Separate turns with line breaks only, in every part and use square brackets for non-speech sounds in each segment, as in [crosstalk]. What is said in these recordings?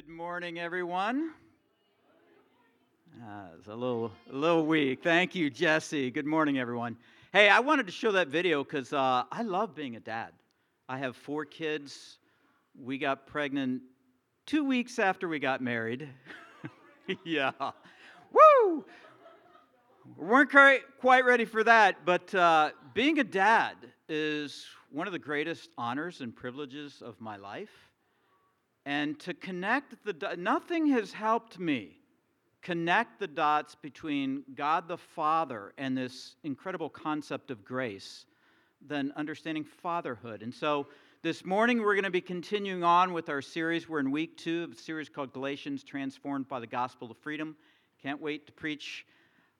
Good morning, everyone. Uh, it's a little, a little weak. Thank you, Jesse. Good morning, everyone. Hey, I wanted to show that video because uh, I love being a dad. I have four kids. We got pregnant two weeks after we got married. [laughs] yeah. Woo! We weren't quite ready for that, but uh, being a dad is one of the greatest honors and privileges of my life and to connect the nothing has helped me connect the dots between God the Father and this incredible concept of grace than understanding fatherhood. And so this morning we're going to be continuing on with our series. We're in week two of a series called Galatians Transformed by the Gospel of Freedom. Can't wait to preach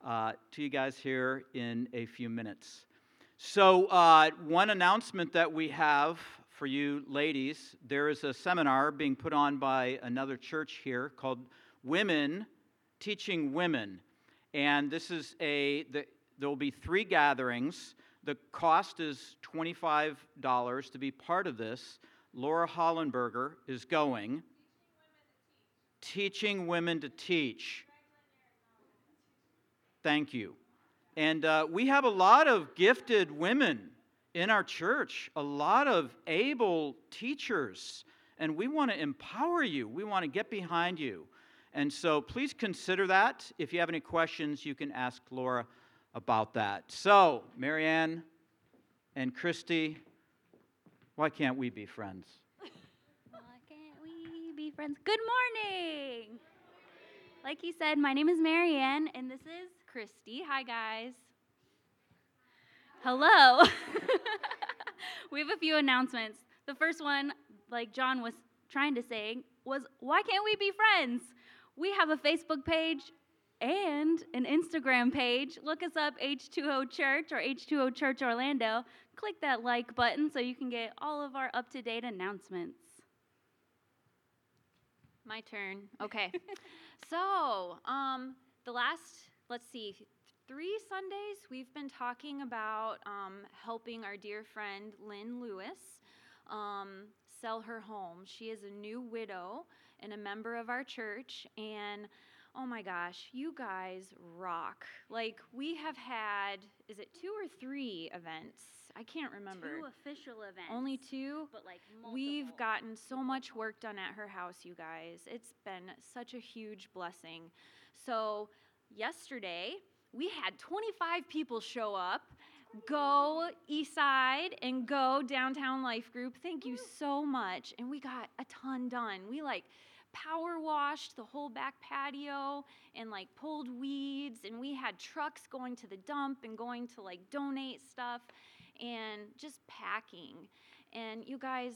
uh, to you guys here in a few minutes. So, uh, one announcement that we have for you ladies, there is a seminar being put on by another church here called Women Teaching Women. And this is a, the, there will be three gatherings. The cost is $25 to be part of this. Laura Hollenberger is going. Teaching women to teach. Thank you. And uh, we have a lot of gifted women in our church a lot of able teachers, and we want to empower you. We want to get behind you. And so please consider that. If you have any questions, you can ask Laura about that. So, Marianne and Christy, why can't we be friends?
Why can't we be friends? Good morning. Like he said, my name is Marianne, and this is Christy. Hi, guys. Hello. [laughs] we have a few announcements. The first one, like John was trying to say, was why can't we be friends? We have a Facebook page and an Instagram page. Look us up H2O Church or H2O Church Orlando. Click that like button so you can get all of our up to date announcements. My turn. Okay. [laughs] so, um, the last, let's see, three Sundays, we've been talking about um, helping our dear friend Lynn Lewis um, sell her home. She is a new widow and a member of our church, and oh my gosh, you guys rock. Like, we have had, is it two or three events? I can't remember.
Two official events.
Only two?
But like multiple.
We've gotten so much work done at her house, you guys. It's been such a huge blessing. So, yesterday, we had 25 people show up go east side and go downtown life group. Thank you mm. so much. And we got a ton done. We like power washed the whole back patio and like pulled weeds. And we had trucks going to the dump and going to like donate stuff and just packing. And you guys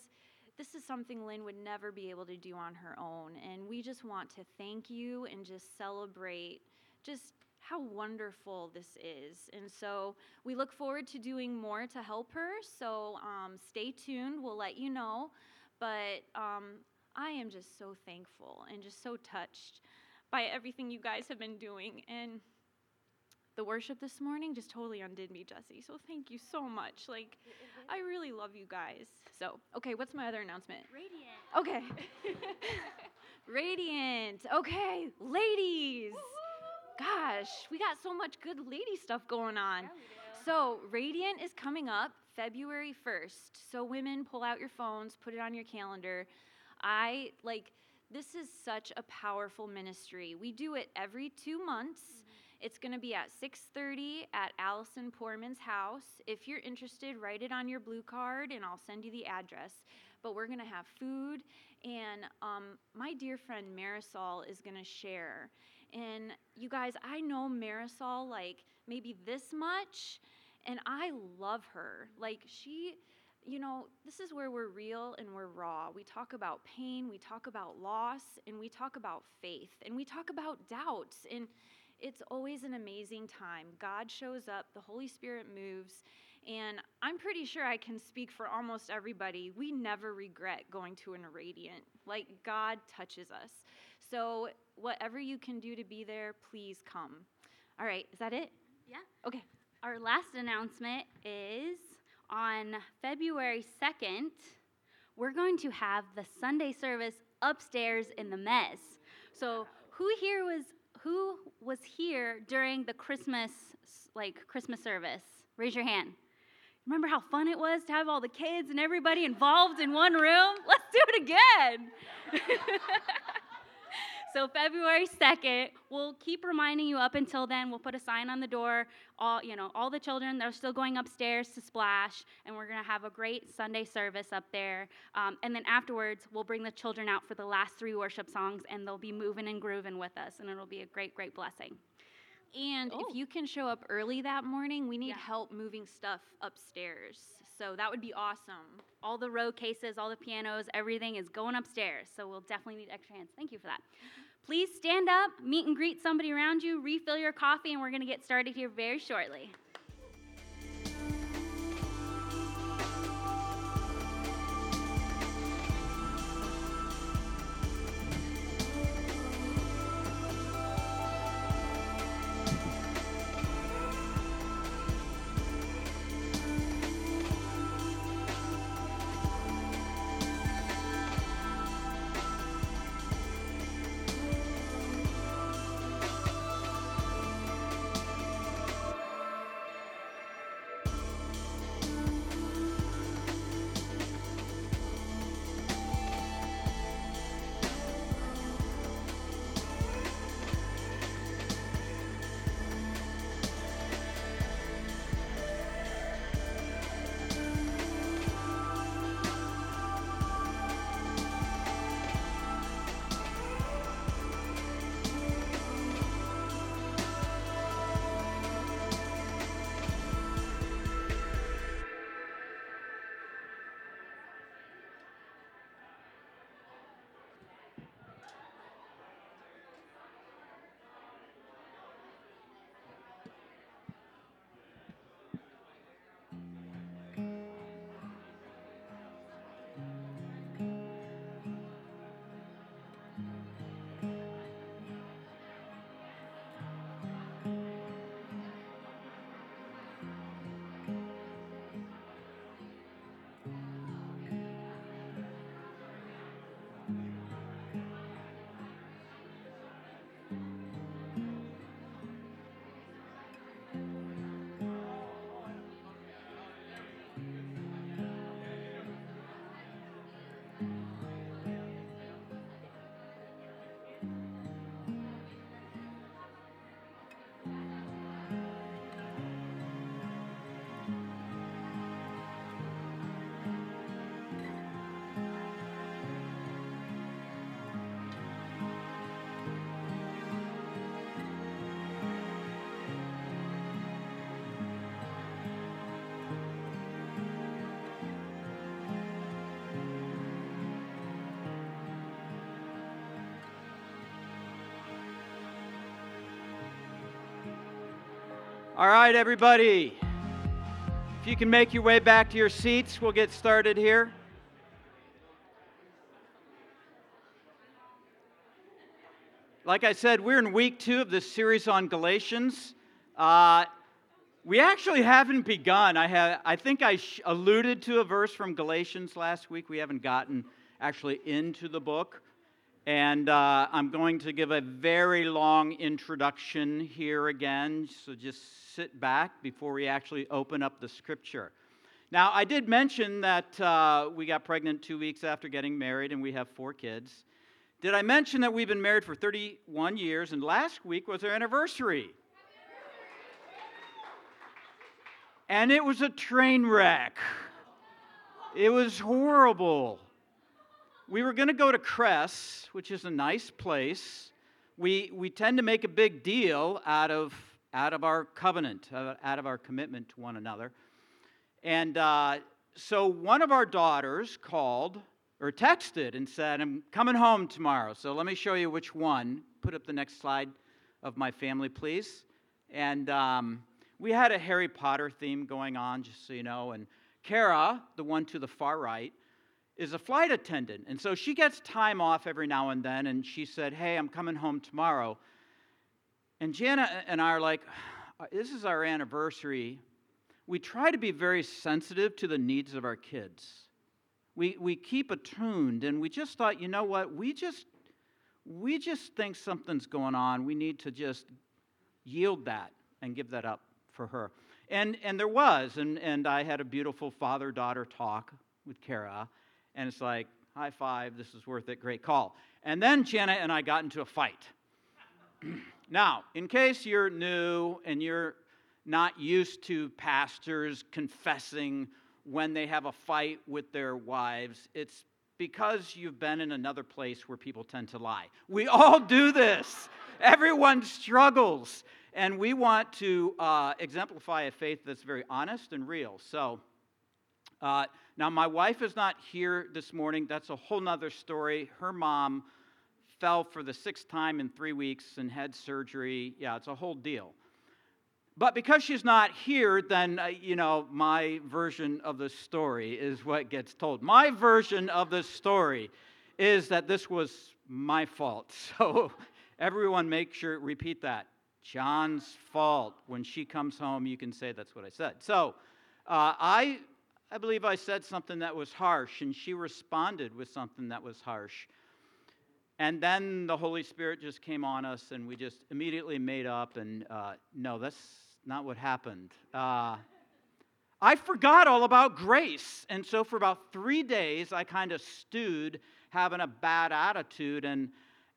this is something Lynn would never be able to do on her own. And we just want to thank you and just celebrate just how wonderful this is. And so we look forward to doing more to help her. So um, stay tuned, we'll let you know. But um, I am just so thankful and just so touched by everything you guys have been doing. And the worship this morning just totally undid me, Jesse. So thank you so much. Like, I really love you guys. So, okay, what's my other announcement?
Radiant.
Okay. [laughs] Radiant. Okay, ladies. Gosh, we got so much good lady stuff going on.
Yeah,
so, Radiant is coming up February 1st. So, women, pull out your phones, put it on your calendar. I like this is such a powerful ministry. We do it every 2 months. Mm-hmm. It's going to be at 6:30 at Allison Poorman's house. If you're interested, write it on your blue card and I'll send you the address. But we're going to have food and um, my dear friend Marisol is going to share. And you guys, I know Marisol like maybe this much, and I love her. Like, she, you know, this is where we're real and we're raw. We talk about pain, we talk about loss, and we talk about faith, and we talk about doubts. And it's always an amazing time. God shows up, the Holy Spirit moves, and I'm pretty sure I can speak for almost everybody. We never regret going to a Radiant. Like, God touches us. So, whatever you can do to be there, please come. All right, is that it?
Yeah.
Okay.
Our last announcement is on February 2nd, we're going to have the Sunday service upstairs in the mess. So who here was who was here during the Christmas like Christmas service? Raise your hand. Remember how fun it was to have all the kids and everybody involved in one room? Let's do it again. [laughs] so February 2nd, we'll keep reminding you up until then. We'll put a sign on the door. All, you know, all the children, they're still going upstairs to splash, and we're going to have a great Sunday service up there. Um, and then afterwards, we'll bring the children out for the last three worship songs, and they'll be moving and grooving with us, and it'll be a great, great blessing.
And
Oh.
if you can show up early that morning, we need
Yeah.
help moving stuff upstairs. So that would be awesome.
all the road cases, all the pianos, everything is going upstairs. So we'll definitely need extra hands. Thank you for that. Please stand up, meet and greet somebody around you, refill your coffee, and we're going to get started here very shortly.
All right, everybody. If you can make your way back to your seats, we'll get started here. Like I said, we're in week two of this series on Galatians. Uh, we actually haven't begun. I, have, I think I sh- alluded to a verse from Galatians last week. We haven't gotten actually into the book. And uh, I'm going to give a very long introduction here again, so just sit back before we actually open up the scripture. Now, I did mention that uh, we got pregnant two weeks after getting married, and we have four kids. Did I mention that we've been married for 31 years, and last week was our anniversary? And it was a train wreck. It was horrible. We were going to go to Cress, which is a nice place. We, we tend to make a big deal out of, out of our covenant, uh, out of our commitment to one another. And uh, so one of our daughters called or texted and said, I'm coming home tomorrow. So let me show you which one. Put up the next slide of my family, please. And um, we had a Harry Potter theme going on, just so you know. And Kara, the one to the far right, is a flight attendant. And so she gets time off every now and then. And she said, Hey, I'm coming home tomorrow. And Jana and I are like, uh, This is our anniversary. We try to be very sensitive to the needs of our kids. We, we keep attuned, and we just thought, you know what? We just, we just think something's going on. We need to just yield that and give that up for her. And, and there was, and, and I had a beautiful father daughter talk with Kara, and it's like, high five, this is worth it, great call. And then Janet and I got into a fight. [clears throat] now, in case you're new and you're not used to pastors confessing when they have a fight with their wives, it's because you've been in another place where people tend to lie. We all do this. Everyone struggles. And we want to uh, exemplify a faith that's very honest and real. So, uh, now my wife is not here this morning. That's a whole nother story. Her mom fell for the sixth time in three weeks and had surgery. Yeah, it's a whole deal. But because she's not here, then, uh, you know, my version of the story is what gets told. My version of the story is that this was my fault. [laughs] So everyone make sure, repeat that. John's fault. When she comes home, you can say that's what I said. So uh, I, I believe I said something that was harsh, and she responded with something that was harsh. And then the Holy Spirit just came on us, and we just immediately made up. And uh, no, that's not what happened. Uh, I forgot all about grace. And so for about three days, I kind of stewed, having a bad attitude. And,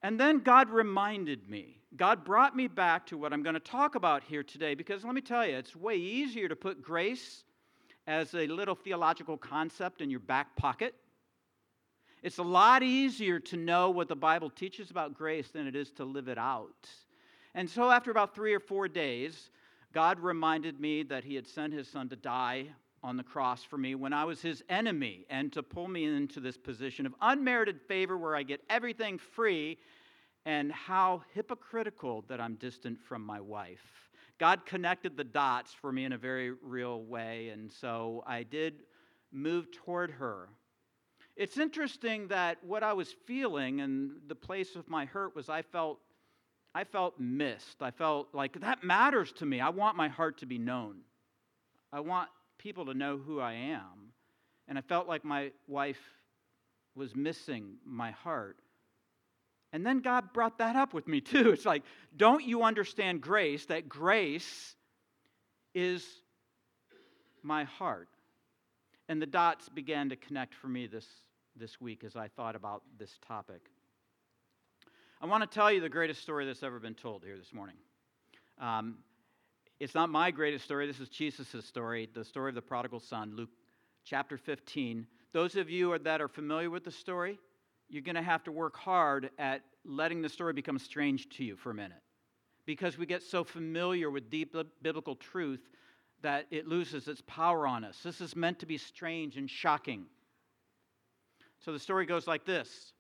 and then God reminded me God brought me back to what I'm going to talk about here today because let me tell you, it's way easier to put grace as a little theological concept in your back pocket. It's a lot easier to know what the Bible teaches about grace than it is to live it out. And so, after about three or four days, God reminded me that He had sent His Son to die on the cross for me when I was His enemy and to pull me into this position of unmerited favor where I get everything free and how hypocritical that I'm distant from my wife. God connected the dots for me in a very real way, and so I did move toward her. It's interesting that what I was feeling and the place of my hurt was I felt I felt missed. I felt like that matters to me. I want my heart to be known. I want people to know who I am. And I felt like my wife was missing my heart. And then God brought that up with me too. [laughs] It's like, don't you understand grace? That grace is my heart. And the dots began to connect for me this, this week as I thought about this topic. I want to tell you the greatest story that's ever been told here this morning. Um, it's not my greatest story, this is Jesus' story, the story of the prodigal son, Luke chapter 15. Those of you that are familiar with the story, you're going to have to work hard at letting the story become strange to you for a minute. Because we get so familiar with deep biblical truth that it loses its power on us. This is meant to be strange and shocking. So the story goes like this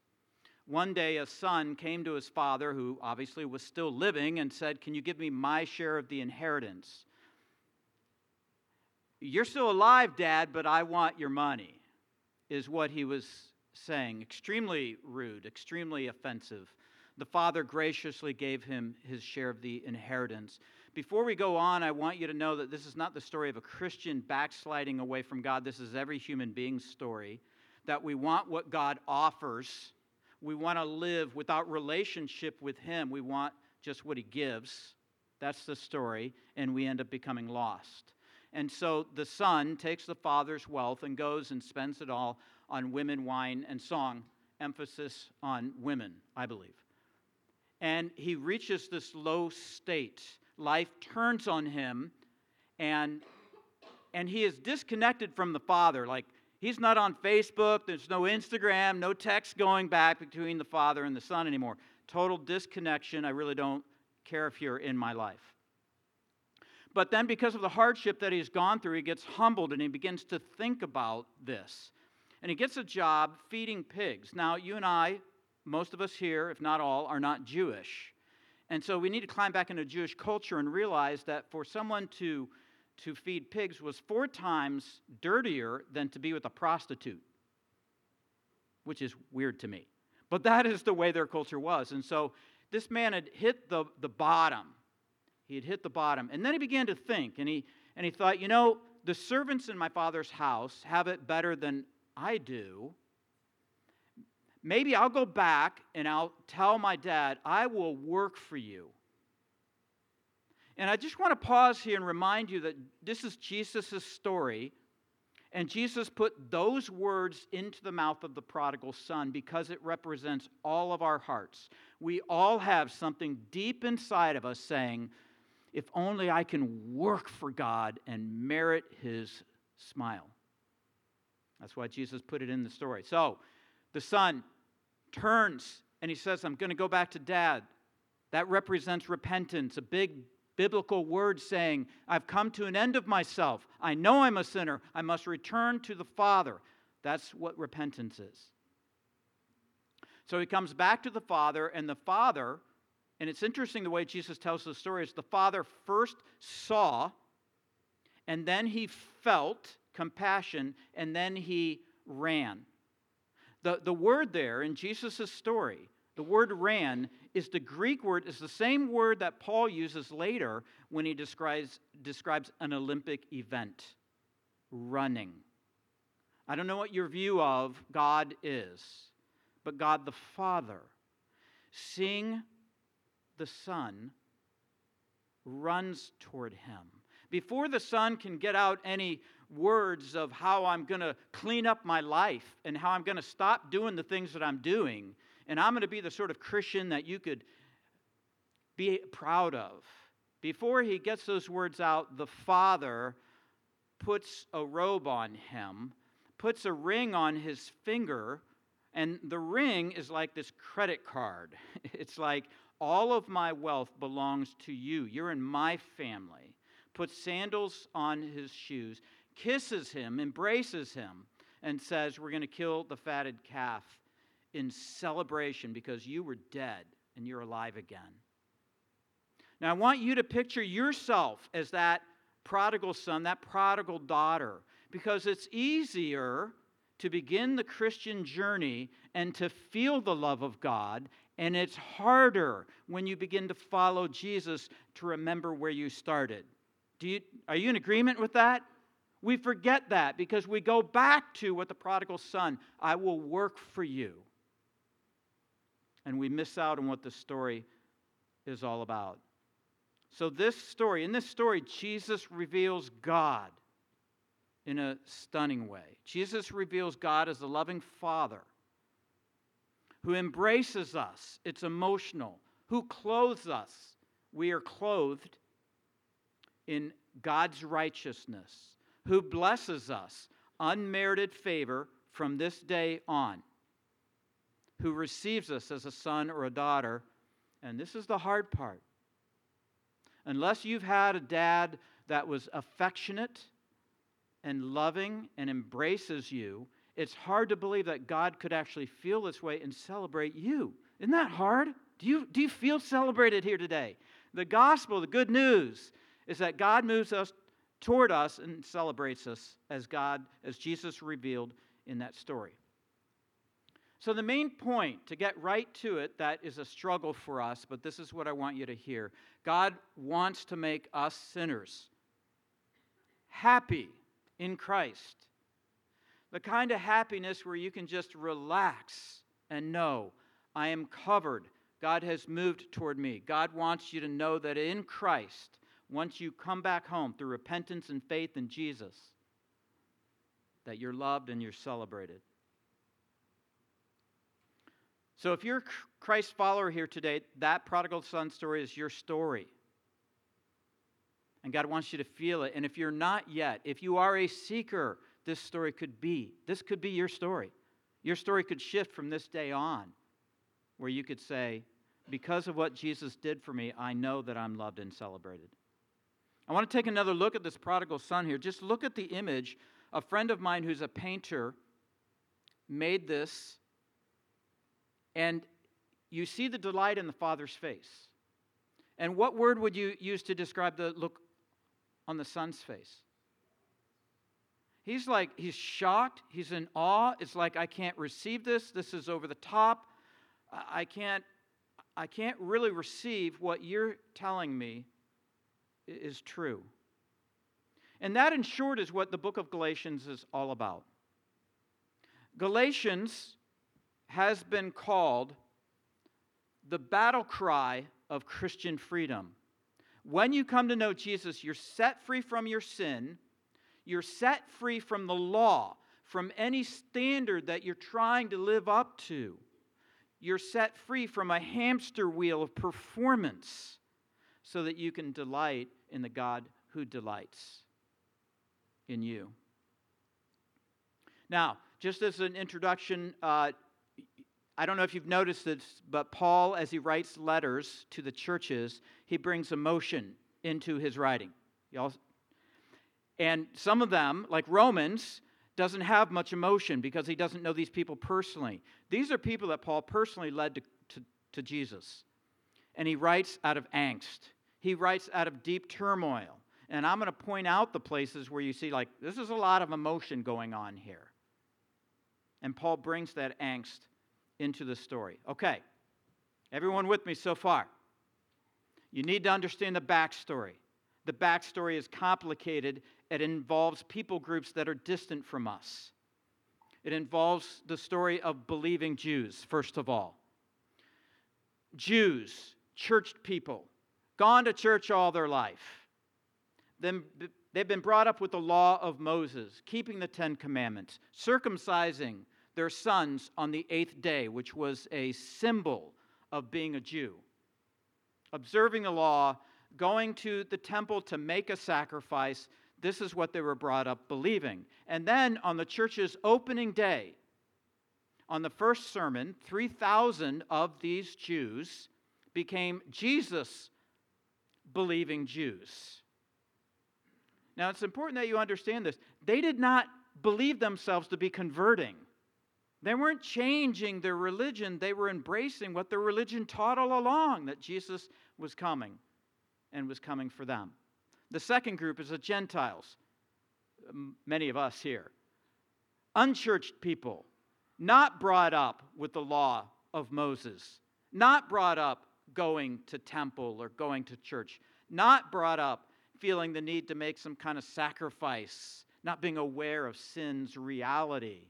One day, a son came to his father, who obviously was still living, and said, Can you give me my share of the inheritance? You're still alive, Dad, but I want your money, is what he was saying. Extremely rude, extremely offensive. The father graciously gave him his share of the inheritance. Before we go on, I want you to know that this is not the story of a Christian backsliding away from God. This is every human being's story. That we want what God offers. We want to live without relationship with Him. We want just what He gives. That's the story. And we end up becoming lost. And so the son takes the father's wealth and goes and spends it all on women, wine, and song, emphasis on women, I believe. And he reaches this low state. Life turns on him, and, and he is disconnected from the Father. Like, he's not on Facebook, there's no Instagram, no text going back between the Father and the Son anymore. Total disconnection. I really don't care if you're in my life. But then, because of the hardship that he's gone through, he gets humbled and he begins to think about this and he gets a job feeding pigs. Now, you and I, most of us here, if not all, are not Jewish. And so we need to climb back into Jewish culture and realize that for someone to, to feed pigs was four times dirtier than to be with a prostitute, which is weird to me. But that is the way their culture was. And so this man had hit the, the bottom. He had hit the bottom. And then he began to think, and he, and he thought, you know, the servants in my father's house have it better than I do, maybe I'll go back and I'll tell my dad, I will work for you. And I just want to pause here and remind you that this is Jesus' story. And Jesus put those words into the mouth of the prodigal son because it represents all of our hearts. We all have something deep inside of us saying, if only I can work for God and merit his smile. That's why Jesus put it in the story. So the son turns and he says, I'm going to go back to dad. That represents repentance, a big biblical word saying, I've come to an end of myself. I know I'm a sinner. I must return to the Father. That's what repentance is. So he comes back to the Father, and the Father, and it's interesting the way Jesus tells the story, is the Father first saw, and then he felt compassion, and then he ran. The, the word there in Jesus' story, the word ran, is the Greek word, is the same word that Paul uses later when he describes, describes an Olympic event running. I don't know what your view of God is, but God the Father, seeing the Son, runs toward him. Before the Son can get out any words of how I'm going to clean up my life and how I'm going to stop doing the things that I'm doing, and I'm going to be the sort of Christian that you could be proud of. Before he gets those words out, the Father puts a robe on him, puts a ring on his finger, and the ring is like this credit card. [laughs] It's like, all of my wealth belongs to you. You're in my family. Puts sandals on his shoes, kisses him, embraces him, and says, We're going to kill the fatted calf in celebration because you were dead and you're alive again. Now, I want you to picture yourself as that prodigal son, that prodigal daughter, because it's easier to begin the Christian journey and to feel the love of God, and it's harder when you begin to follow Jesus to remember where you started. Do you, are you in agreement with that? We forget that because we go back to what the prodigal son, I will work for you and we miss out on what the story is all about. So, this story, in this story, Jesus reveals God in a stunning way. Jesus reveals God as a loving Father who embraces us, it's emotional, who clothes us. We are clothed in God's righteousness, who blesses us, unmerited favor from this day on who receives us as a son or a daughter. And this is the hard part. Unless you've had a dad that was affectionate and loving and embraces you, it's hard to believe that God could actually feel this way and celebrate you. Isn't that hard? Do you, do you feel celebrated here today? The gospel, the good news, is that God moves us toward us and celebrates us as God, as Jesus revealed in that story. So, the main point, to get right to it, that is a struggle for us, but this is what I want you to hear. God wants to make us sinners happy in Christ. The kind of happiness where you can just relax and know, I am covered. God has moved toward me. God wants you to know that in Christ, once you come back home through repentance and faith in Jesus, that you're loved and you're celebrated. So if you're a Christ follower here today, that prodigal son story is your story. And God wants you to feel it. And if you're not yet, if you are a seeker, this story could be. This could be your story. Your story could shift from this day on, where you could say, Because of what Jesus did for me, I know that I'm loved and celebrated. I want to take another look at this prodigal son here. Just look at the image. A friend of mine who's a painter made this and you see the delight in the Father's face. And what word would you use to describe the look on the Son's face? He's like, he's shocked. He's in awe. It's like, I can't receive this. This is over the top. I can't, I can't really receive what you're telling me is true. And that, in short, is what the book of Galatians is all about. Galatians has been called the battle cry of Christian freedom. When you come to know Jesus, you're set free from your sin, you're set free from the law, from any standard that you're trying to live up to. You're set free from a hamster wheel of performance so that you can delight in the God who delights in you. Now, just as an introduction, uh, I don't know if you've noticed this, but Paul, as he writes letters to the churches, he brings emotion into his writing. Y'all? And some of them, like Romans, doesn't have much emotion because he doesn't know these people personally. These are people that Paul personally led to, to, to Jesus. And he writes out of angst, he writes out of deep turmoil. And I'm going to point out the places where you see, like, this is a lot of emotion going on here. And Paul brings that angst into the story. Okay, everyone with me so far? You need to understand the backstory. The backstory is complicated. It involves people groups that are distant from us. It involves the story of believing Jews, first of all. Jews, churched people, gone to church all their life. Then they've been brought up with the law of Moses, keeping the Ten Commandments, circumcising their sons on the eighth day, which was a symbol of being a Jew. Observing the law, going to the temple to make a sacrifice, this is what they were brought up believing. And then on the church's opening day, on the first sermon, 3,000 of these Jews became Jesus believing Jews. Now, it's important that you understand this. They did not believe themselves to be converting. They weren't changing their religion, they were embracing what their religion taught all along that Jesus was coming and was coming for them. The second group is the Gentiles, many of us here. Unchurched people, not brought up with the law of Moses, not brought up going to temple or going to church, not brought up feeling the need to make some kind of sacrifice, not being aware of sin's reality.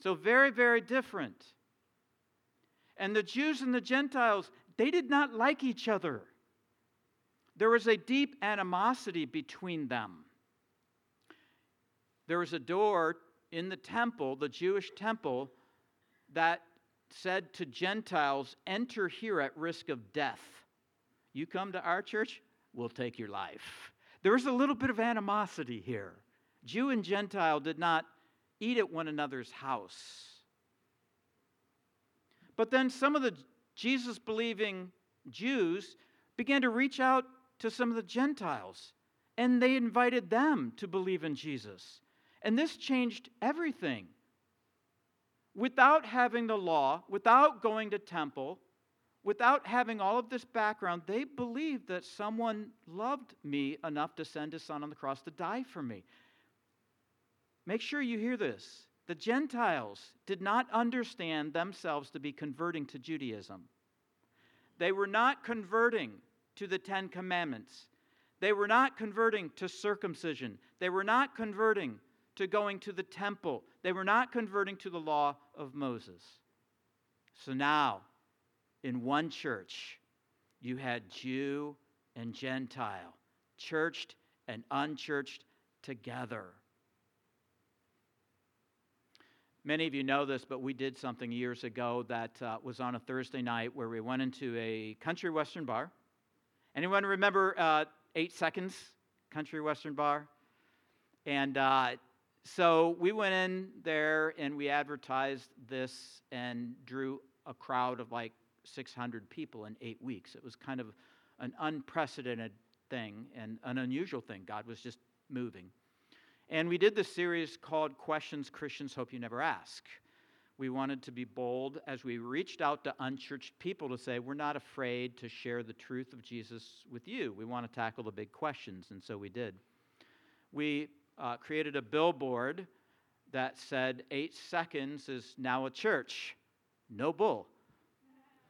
So, very, very different. And the Jews and the Gentiles, they did not like each other. There was a deep animosity between them. There was a door in the temple, the Jewish temple, that said to Gentiles, Enter here at risk of death. You come to our church, we'll take your life. There was a little bit of animosity here. Jew and Gentile did not eat at one another's house. But then some of the Jesus believing Jews began to reach out to some of the Gentiles, and they invited them to believe in Jesus. And this changed everything. Without having the law, without going to temple, without having all of this background, they believed that someone loved me enough to send his son on the cross to die for me. Make sure you hear this. The Gentiles did not understand themselves to be converting to Judaism. They were not converting to the Ten Commandments. They were not converting to circumcision. They were not converting to going to the temple. They were not converting to the law of Moses. So now, in one church, you had Jew and Gentile, churched and unchurched together. Many of you know this, but we did something years ago that uh, was on a Thursday night where we went into a country western bar. Anyone remember uh, Eight Seconds Country Western Bar? And uh, so we went in there and we advertised this and drew a crowd of like 600 people in eight weeks. It was kind of an unprecedented thing and an unusual thing. God was just moving. And we did this series called Questions Christians Hope You Never Ask. We wanted to be bold as we reached out to unchurched people to say, we're not afraid to share the truth of Jesus with you. We want to tackle the big questions, and so we did. We uh, created a billboard that said, Eight seconds is now a church, no bull,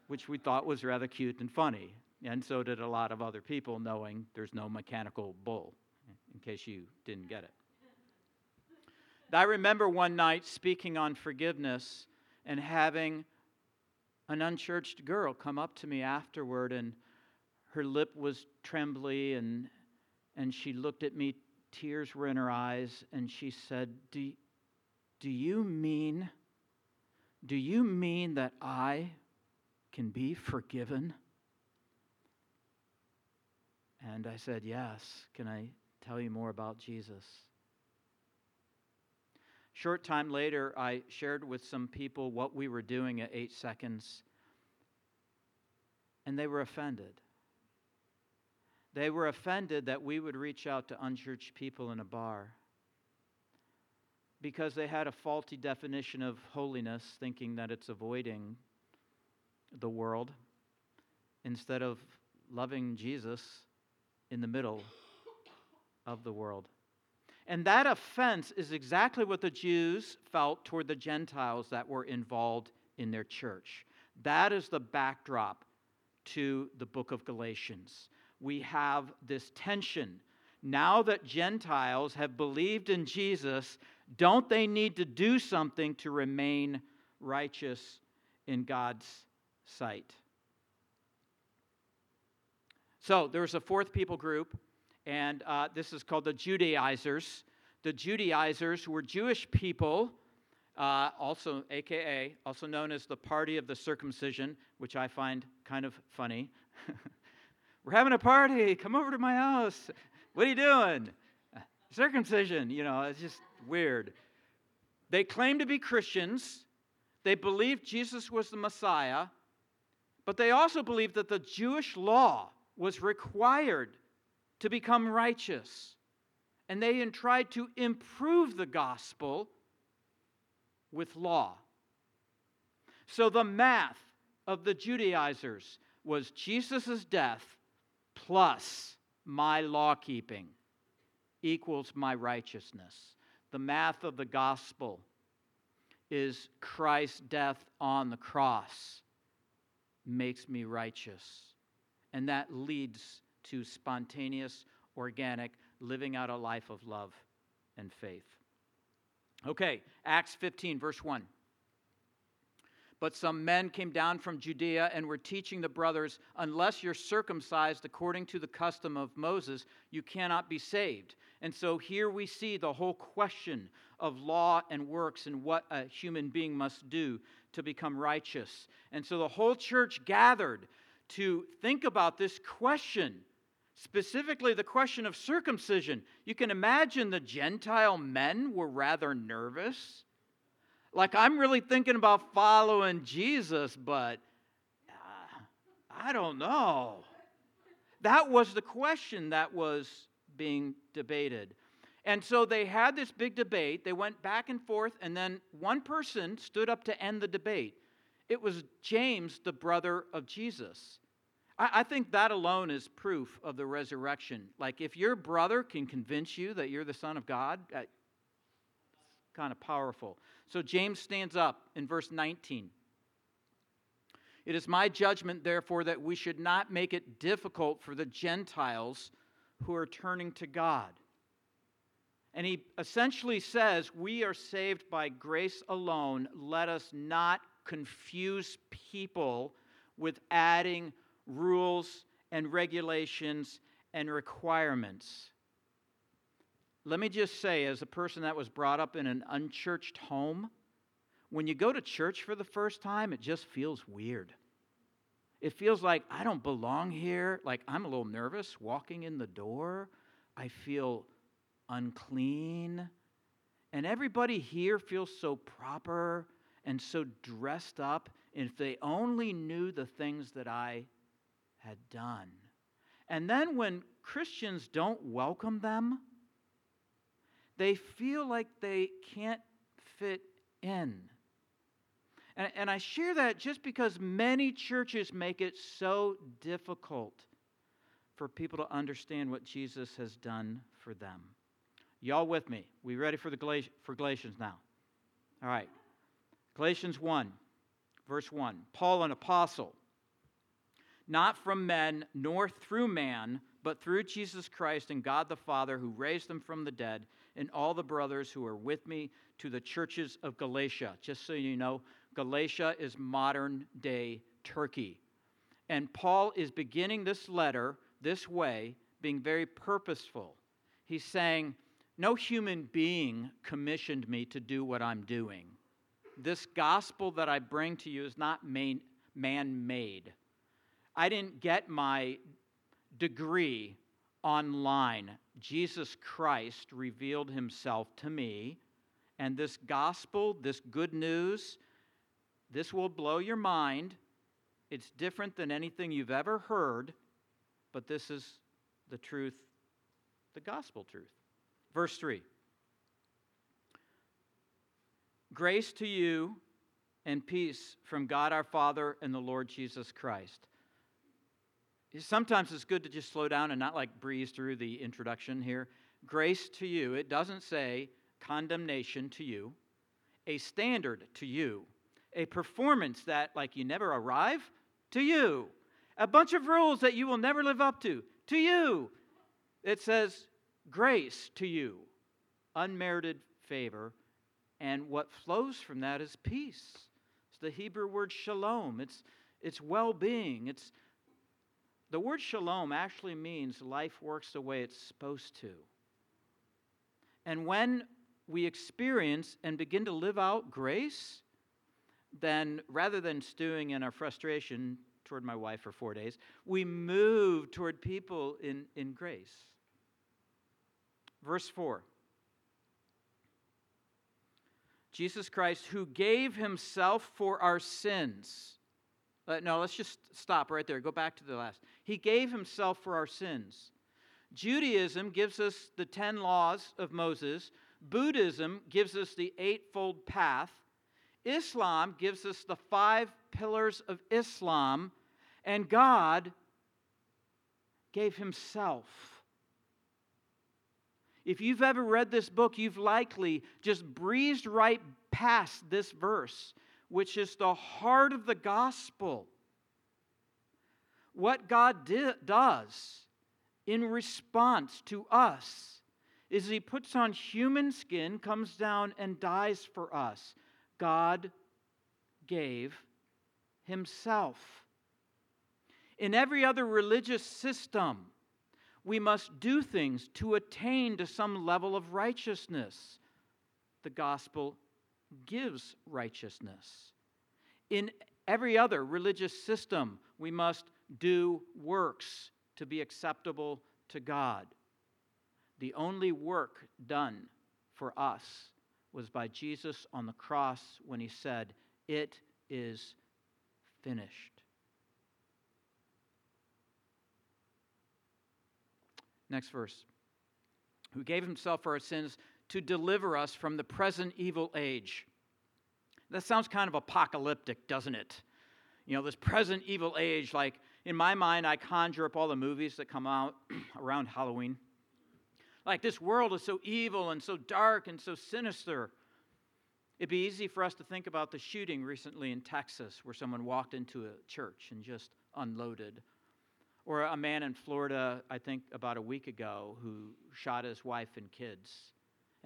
which we thought was rather cute and funny. And so did a lot of other people, knowing there's no mechanical bull, in case you didn't get it. I remember one night speaking on forgiveness and having an unchurched girl come up to me afterward and her lip was trembly and and she looked at me tears were in her eyes and she said do, do you mean do you mean that i can be forgiven? And i said yes. Can i tell you more about jesus? Short time later, I shared with some people what we were doing at eight seconds, and they were offended. They were offended that we would reach out to unchurched people in a bar because they had a faulty definition of holiness, thinking that it's avoiding the world instead of loving Jesus in the middle of the world. And that offense is exactly what the Jews felt toward the Gentiles that were involved in their church. That is the backdrop to the book of Galatians. We have this tension. Now that Gentiles have believed in Jesus, don't they need to do something to remain righteous in God's sight? So there's a fourth people group and uh, this is called the Judaizers. The Judaizers were Jewish people, uh, also AKA, also known as the Party of the Circumcision, which I find kind of funny. [laughs] We're having a party. Come over to my house. What are you doing? Circumcision. You know, it's just weird. They claim to be Christians. They believed Jesus was the Messiah, but they also believed that the Jewish law was required to become righteous. And they tried to improve the gospel with law. So the math of the Judaizers was Jesus' death plus my law keeping equals my righteousness. The math of the gospel is Christ's death on the cross makes me righteous. And that leads to spontaneous, organic, living out a life of love and faith. Okay, Acts 15, verse 1. But some men came down from Judea and were teaching the brothers, unless you're circumcised according to the custom of Moses, you cannot be saved. And so here we see the whole question of law and works and what a human being must do to become righteous. And so the whole church gathered to think about this question specifically the question of circumcision. You can imagine the Gentile men were rather nervous. Like, I'm really thinking about following Jesus, but uh, I don't know. That was the question that was being debated. And so they had this big debate. They went back and forth, and then one person stood up to end the debate. It was James, the brother of Jesus. I, think that alone is proof of the resurrection. Like, if your brother can convince you that you're the Son of God, it's kind of powerful. So James stands up in verse 19. It is my judgment, therefore, that we should not make it difficult for the Gentiles who are turning to God. And he essentially says, We are saved by grace alone. Let us not confuse people with adding rules and regulations and requirements. Let me just say, as a person that was brought up in an unchurched home, when you go to church for the first time, it just feels weird. It feels like I don't belong here. Like I'm a little nervous walking in the door. I feel unclean. And everybody here feels so proper and so dressed up. And if they only knew the things that I had done. And then when Christians don't welcome them, they feel like they can't fit in. And, and, I share that just because many churches make it so difficult for people to understand what Jesus has done for them. Y'all with me? We ready for the Gal- for Galatians now? All right. Galatians 1, verse 1. Paul, an apostle not from men nor through man, but through Jesus Christ and God the Father who raised him from the dead, and all the brothers who are with me to the churches of Galatia. Just so you know, Galatia is modern day Turkey. And Paul is beginning this letter this way, being very purposeful. He's saying, No human being commissioned me to do what I'm doing. This gospel that I bring to you is not man made. I didn't get my degree online. Jesus Christ revealed himself to me. And this gospel, this good news, this will blow your mind. It's different than anything you've ever heard, but this is the truth, the gospel truth. Verse 3 Grace to you and peace from God our Father and the Lord Jesus Christ. Sometimes it's good to just slow down and not like breeze through the introduction here. Grace to you. It doesn't say condemnation to you, a standard to you, a performance that, like, you never arrive to you, a bunch of rules that you will never live up to to you. It says grace to you, unmerited favor, and what flows from that is peace. It's the Hebrew word shalom. It's it's well-being. It's the word shalom actually means life works the way it's supposed to. And when we experience and begin to live out grace, then rather than stewing in our frustration toward my wife for four days, we move toward people in, in grace. Verse 4 Jesus Christ, who gave himself for our sins. Uh, no, let's just stop right there. Go back to the last. He gave himself for our sins. Judaism gives us the 10 laws of Moses. Buddhism gives us the eightfold path. Islam gives us the five pillars of Islam. And God gave himself. If you've ever read this book, you've likely just breezed right past this verse, which is the heart of the gospel what God di- does in response to us is He puts on human skin, comes down, and dies for us. God gave Himself. In every other religious system, we must do things to attain to some level of righteousness. The gospel gives righteousness. In every other religious system, we must do works to be acceptable to God. The only work done for us was by Jesus on the cross when he said, It is finished. Next verse. Who gave himself for our sins to deliver us from the present evil age. That sounds kind of apocalyptic, doesn't it? You know, this present evil age, like in my mind, I conjure up all the movies that come out [clears throat] around Halloween. Like, this world is so evil and so dark and so sinister. It'd be easy for us to think about the shooting recently in Texas where someone walked into a church and just unloaded. Or a man in Florida, I think about a week ago, who shot his wife and kids.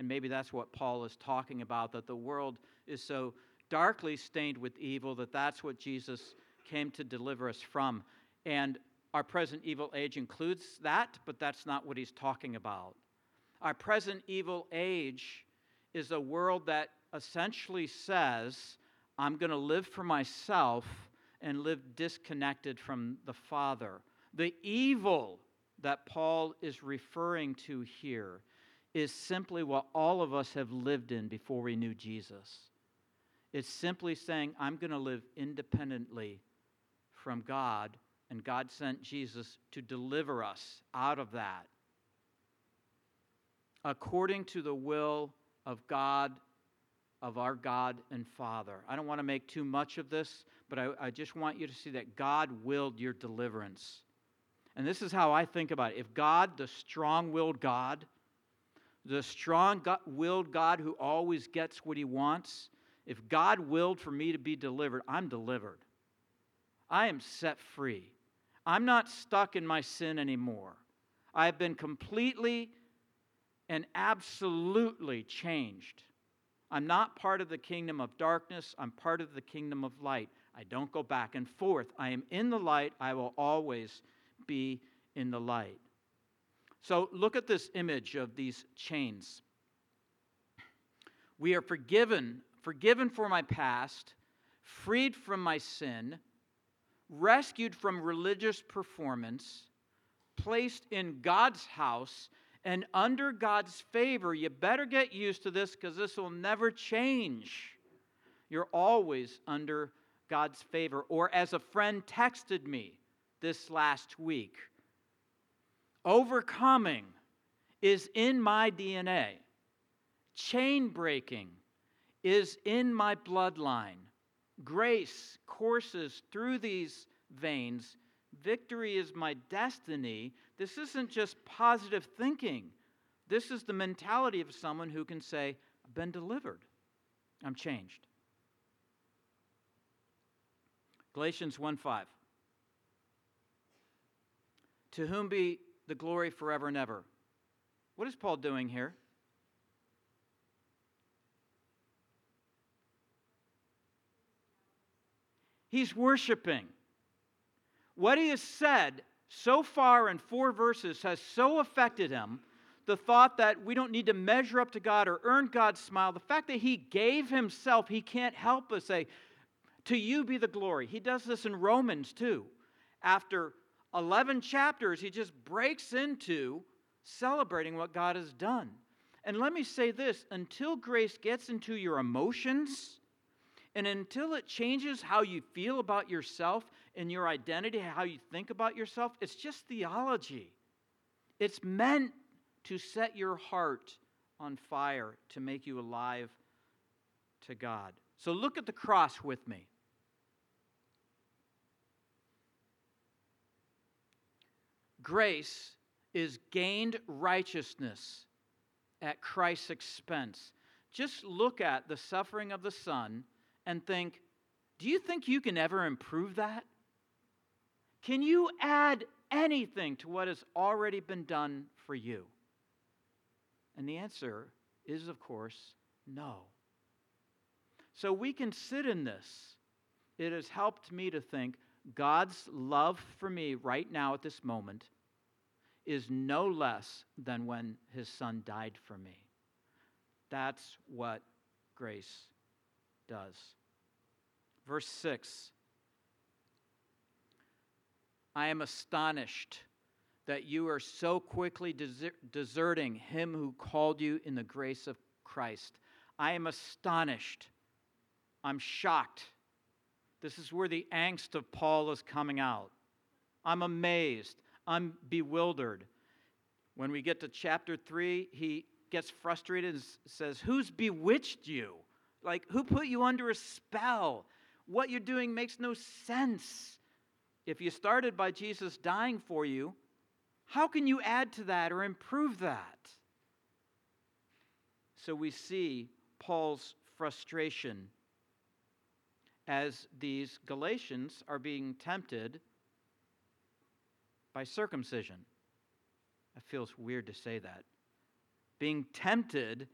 And maybe that's what Paul is talking about that the world is so darkly stained with evil that that's what Jesus came to deliver us from. And our present evil age includes that, but that's not what he's talking about. Our present evil age is a world that essentially says, I'm going to live for myself and live disconnected from the Father. The evil that Paul is referring to here is simply what all of us have lived in before we knew Jesus. It's simply saying, I'm going to live independently from God and God sent Jesus to deliver us out of that according to the will of God, of our God and Father. I don't want to make too much of this, but I, I just want you to see that God willed your deliverance. And this is how I think about it. If God, the strong willed God, the strong willed God who always gets what he wants, if God willed for me to be delivered, I'm delivered. I am set free. I'm not stuck in my sin anymore. I have been completely and absolutely changed. I'm not part of the kingdom of darkness, I'm part of the kingdom of light. I don't go back and forth. I am in the light, I will always be in the light. So look at this image of these chains. We are forgiven, forgiven for my past, freed from my sin, rescued from religious performance, placed in God's house, and under God's favor. You better get used to this because this will never change. You're always under God's favor. Or as a friend texted me this last week, overcoming is in my DNA. Chain breaking is in my bloodline. Grace courses through these veins. Victory is my destiny. This isn't just positive thinking. This is the mentality of someone who can say, I've been delivered, I'm changed. Galatians 1 5. To whom be the glory forever and ever. What is Paul doing here? He's worshiping. What he has said so far in four verses has so affected him the thought that we don't need to measure up to God or earn God's smile, the fact that he gave himself, he can't help but say, To you be the glory. He does this in Romans too. After 11 chapters, he just breaks into celebrating what God has done. And let me say this until grace gets into your emotions, and until it changes how you feel about yourself and your identity, how you think about yourself, it's just theology. It's meant to set your heart on fire, to make you alive to God. So look at the cross with me. Grace is gained righteousness at Christ's expense. Just look at the suffering of the Son and think, do you think you can ever improve that? Can you add anything to what has already been done for you? And the answer is, of course, no. So we can sit in this. It has helped me to think God's love for me right now at this moment is no less than when his son died for me. That's what grace does. Verse 6 I am astonished that you are so quickly deserting him who called you in the grace of Christ. I am astonished. I'm shocked. This is where the angst of Paul is coming out. I'm amazed. I'm bewildered. When we get to chapter 3, he gets frustrated and says, Who's bewitched you? Like, who put you under a spell? What you're doing makes no sense. If you started by Jesus dying for you, how can you add to that or improve that? So we see Paul's frustration as these Galatians are being tempted by circumcision. It feels weird to say that. Being tempted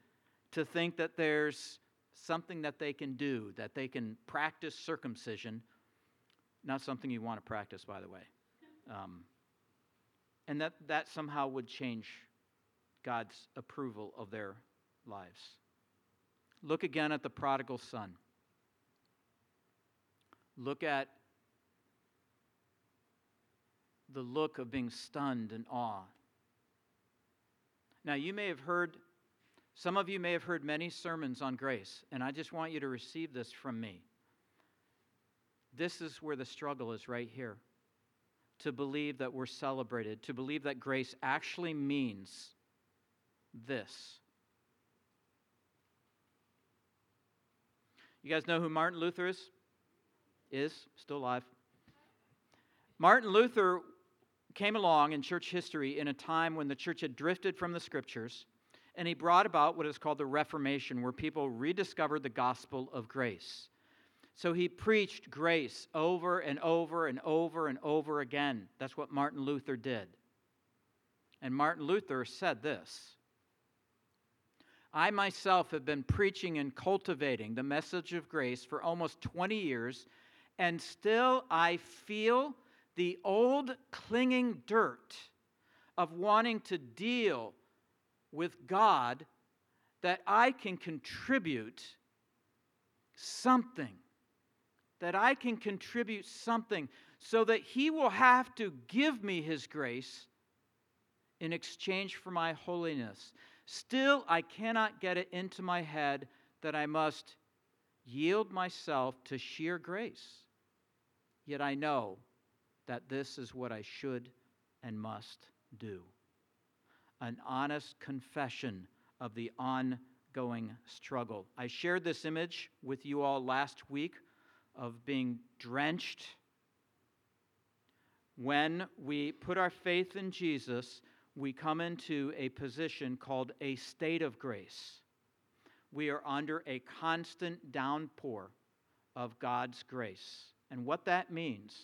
to think that there's something that they can do, that they can practice circumcision. Not something you want to practice, by the way. Um, and that, that somehow would change God's approval of their lives. Look again at the prodigal son. Look at the look of being stunned and awe. Now, you may have heard, some of you may have heard many sermons on grace, and I just want you to receive this from me. This is where the struggle is right here. To believe that we're celebrated, to believe that grace actually means this. You guys know who Martin Luther is? Is still alive. Martin Luther came along in church history in a time when the church had drifted from the scriptures, and he brought about what is called the Reformation, where people rediscovered the gospel of grace. So he preached grace over and over and over and over again. That's what Martin Luther did. And Martin Luther said this I myself have been preaching and cultivating the message of grace for almost 20 years, and still I feel the old clinging dirt of wanting to deal with God that I can contribute something. That I can contribute something so that He will have to give me His grace in exchange for my holiness. Still, I cannot get it into my head that I must yield myself to sheer grace. Yet I know that this is what I should and must do. An honest confession of the ongoing struggle. I shared this image with you all last week of being drenched. When we put our faith in Jesus, we come into a position called a state of grace. We are under a constant downpour of God's grace. And what that means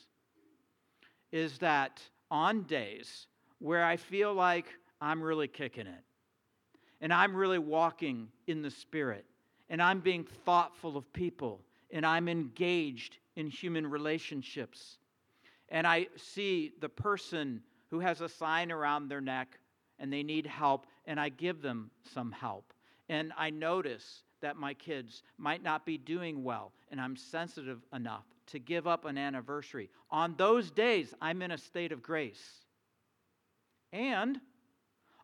is that on days where I feel like I'm really kicking it, and I'm really walking in the Spirit, and I'm being thoughtful of people, and I'm engaged in human relationships, and I see the person who has a sign around their neck and they need help, and I give them some help. And I notice that my kids might not be doing well, and I'm sensitive enough to give up an anniversary. On those days, I'm in a state of grace. And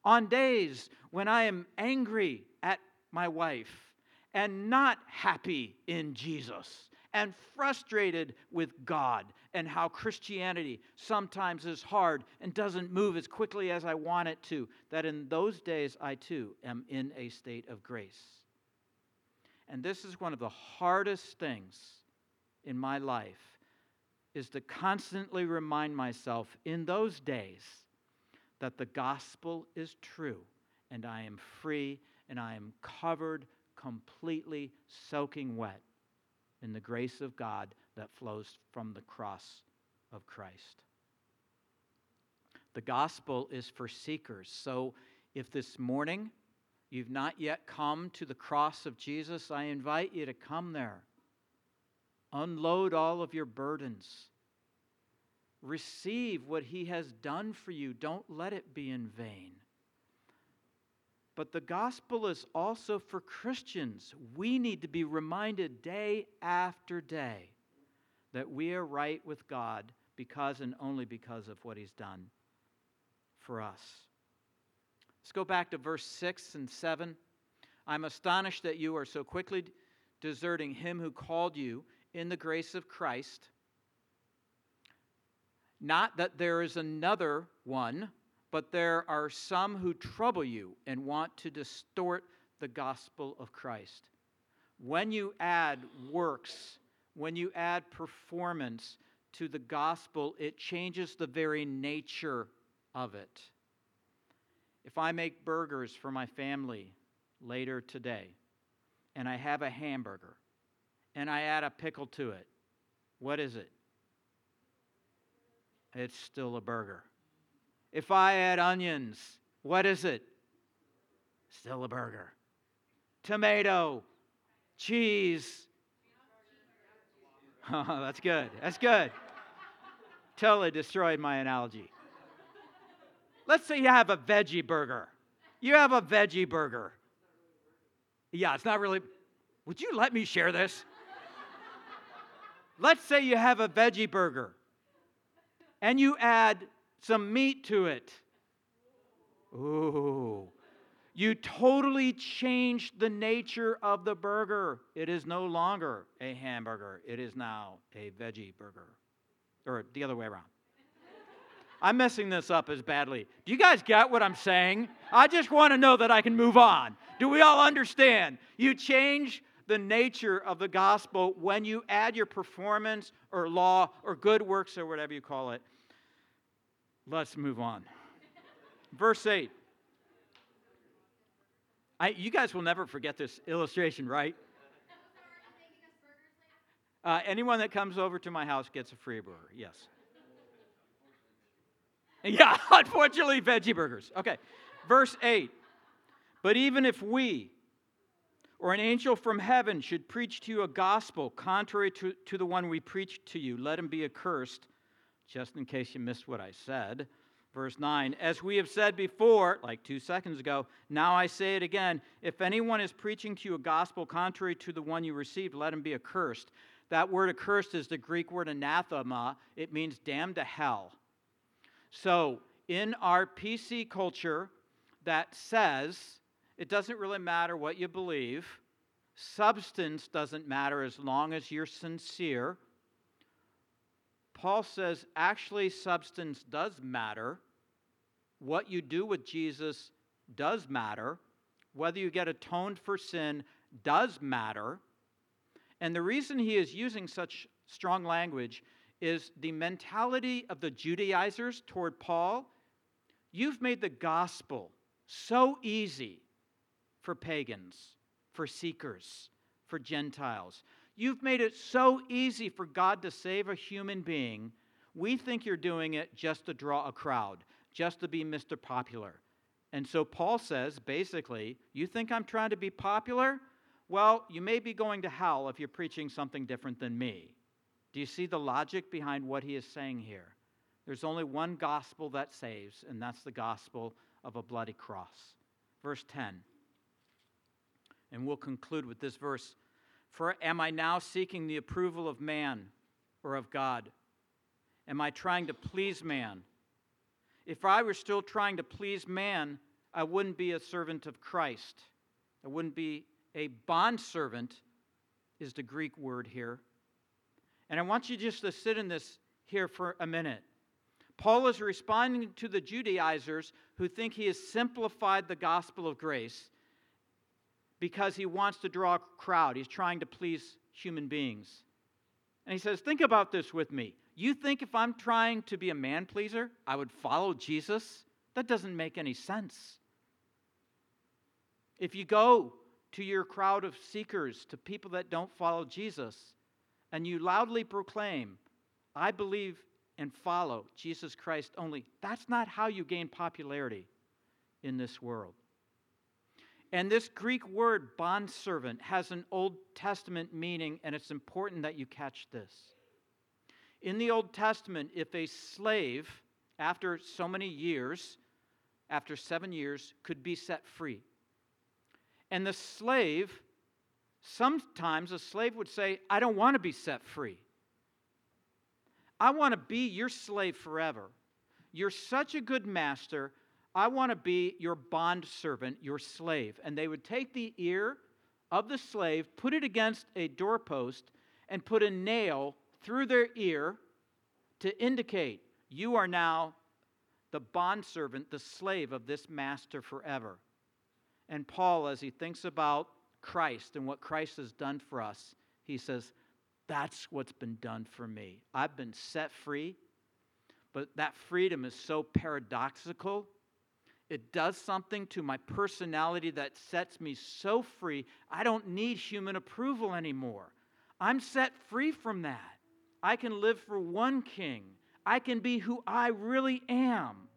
on days when I am angry at my wife and not happy in Jesus and frustrated with God and how Christianity sometimes is hard and doesn't move as quickly as I want it to, that in those days I too am in a state of grace. And this is one of the hardest things in my life is to constantly remind myself in those days that the gospel is true and I am free and I am covered completely soaking wet in the grace of God that flows from the cross of Christ. The gospel is for seekers. So if this morning you've not yet come to the cross of Jesus, I invite you to come there. Unload all of your burdens. Receive what he has done for you. Don't let it be in vain. But the gospel is also for Christians. We need to be reminded day after day that we are right with God because and only because of what He's done for us. Let's go back to verse 6 and 7. I'm astonished that you are so quickly deserting Him who called you in the grace of Christ. Not that there is another one but there are some who trouble you and want to distort the gospel of Christ. When you add works, when you add performance to the gospel, it changes the very nature of it. If I make burgers for my family later today, and I have a hamburger, and I add a pickle to it, what is it? It's still a burger. If I add onions, what is it? Still a burger. Tomato, cheese. Oh, [laughs] that's good. That's good. totally destroyed my analogy. Let's say you have a veggie burger. You have a veggie burger. Yeah, it's not really. Would you let me share this? Let's say you have a veggie burger and you add some meat to it. Ooh. You totally changed the nature of the burger. It is no longer a hamburger, it is now a veggie burger. Or the other way around. I'm messing this up as badly. Do you guys get what I'm saying? I just want to know that I can move on. Do we all understand? You change the nature of the gospel when you add your performance or law or good works or whatever you call it Let's move on. Verse 8. I, you guys will never forget this illustration, right? Uh, anyone that comes over to my house gets a free burger, yes. [laughs] Yeah, unfortunately, veggie burgers. Okay. Verse 8. But even if we or an angel from heaven should preach to you a gospel contrary to, to the one we preached to you, let him be accursed. Just in case you missed what I said. Verse 9, as we have said before, like two seconds ago, now I say it again if anyone is preaching to you a gospel contrary to the one you received, let him be accursed. That word accursed is the Greek word anathema, it means damned to hell. So, in our PC culture that says it doesn't really matter what you believe, substance doesn't matter as long as you're sincere. Paul says actually, substance does matter. What you do with Jesus does matter. Whether you get atoned for sin does matter. And the reason he is using such strong language is the mentality of the Judaizers toward Paul. You've made the gospel so easy for pagans, for seekers, for Gentiles. You've made it so easy for God to save a human being. We think you're doing it just to draw a crowd, just to be Mr. Popular. And so Paul says basically, you think I'm trying to be popular? Well, you may be going to hell if you're preaching something different than me. Do you see the logic behind what he is saying here? There's only one gospel that saves, and that's the gospel of a bloody cross. Verse 10. And we'll conclude with this verse For am I now seeking the approval of man or of God? Am I trying to please man? If I were still trying to please man, I wouldn't be a servant of Christ. I wouldn't be a bondservant, is the Greek word here. And I want you just to sit in this here for a minute. Paul is responding to the Judaizers who think he has simplified the gospel of grace because he wants to draw a crowd. He's trying to please human beings. And he says, Think about this with me. You think if I'm trying to be a man pleaser, I would follow Jesus? That doesn't make any sense. If you go to your crowd of seekers, to people that don't follow Jesus, and you loudly proclaim, I believe and follow Jesus Christ only, that's not how you gain popularity in this world. And this Greek word, bondservant, has an Old Testament meaning, and it's important that you catch this. In the Old Testament, if a slave, after so many years, after seven years, could be set free, and the slave, sometimes a slave would say, I don't want to be set free. I want to be your slave forever. You're such a good master. I want to be your bond servant, your slave. And they would take the ear of the slave, put it against a doorpost, and put a nail through their ear to indicate you are now the bondservant, the slave of this master forever. And Paul, as he thinks about Christ and what Christ has done for us, he says, That's what's been done for me. I've been set free, but that freedom is so paradoxical. It does something to my personality that sets me so free, I don't need human approval anymore. I'm set free from that. I can live for one king. I can be who I really am.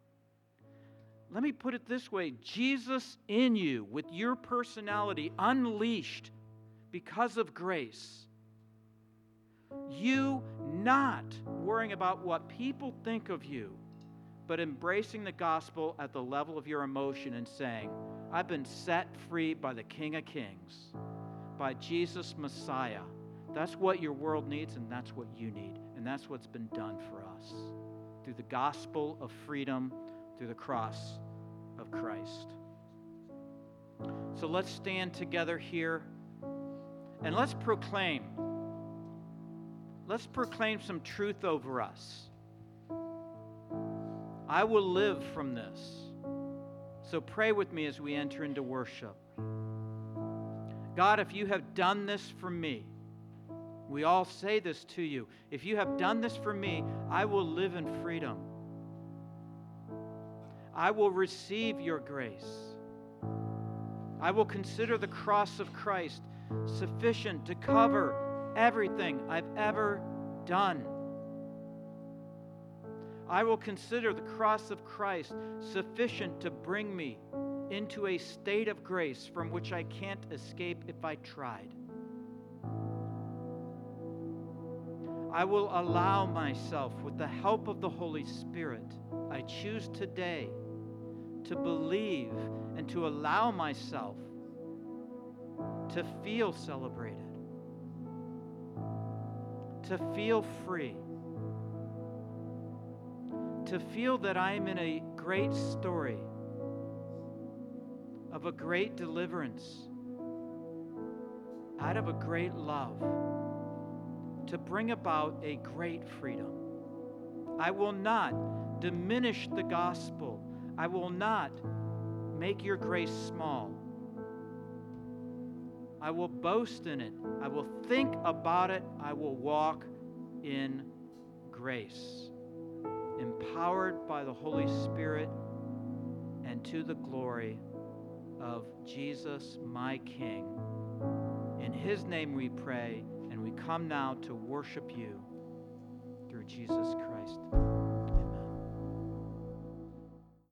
Let me put it this way Jesus in you, with your personality unleashed because of grace. You not worrying about what people think of you, but embracing the gospel at the level of your emotion and saying, I've been set free by the King of Kings, by Jesus Messiah. That's what your world needs, and that's what you need. And that's what's been done for us through the gospel of freedom through the cross of Christ. So let's stand together here and let's proclaim. Let's proclaim some truth over us. I will live from this. So pray with me as we enter into worship. God, if you have done this for me, we all say this to you. If you have done this for me, I will live in freedom. I will receive your grace. I will consider the cross of Christ sufficient to cover everything I've ever done. I will consider the cross of Christ sufficient to bring me into a state of grace from which I can't escape if I tried. I will allow myself, with the help of the Holy Spirit, I choose today to believe and to allow myself to feel celebrated, to feel free, to feel that I am in a great story of a great deliverance out of a great love to bring about a great freedom. I will not diminish the gospel. I will not make your grace small. I will boast in it. I will think about it. I will walk in grace, empowered by the Holy Spirit and to the glory of Jesus, my King. In his name we pray, and we come now to worship you through Jesus Christ.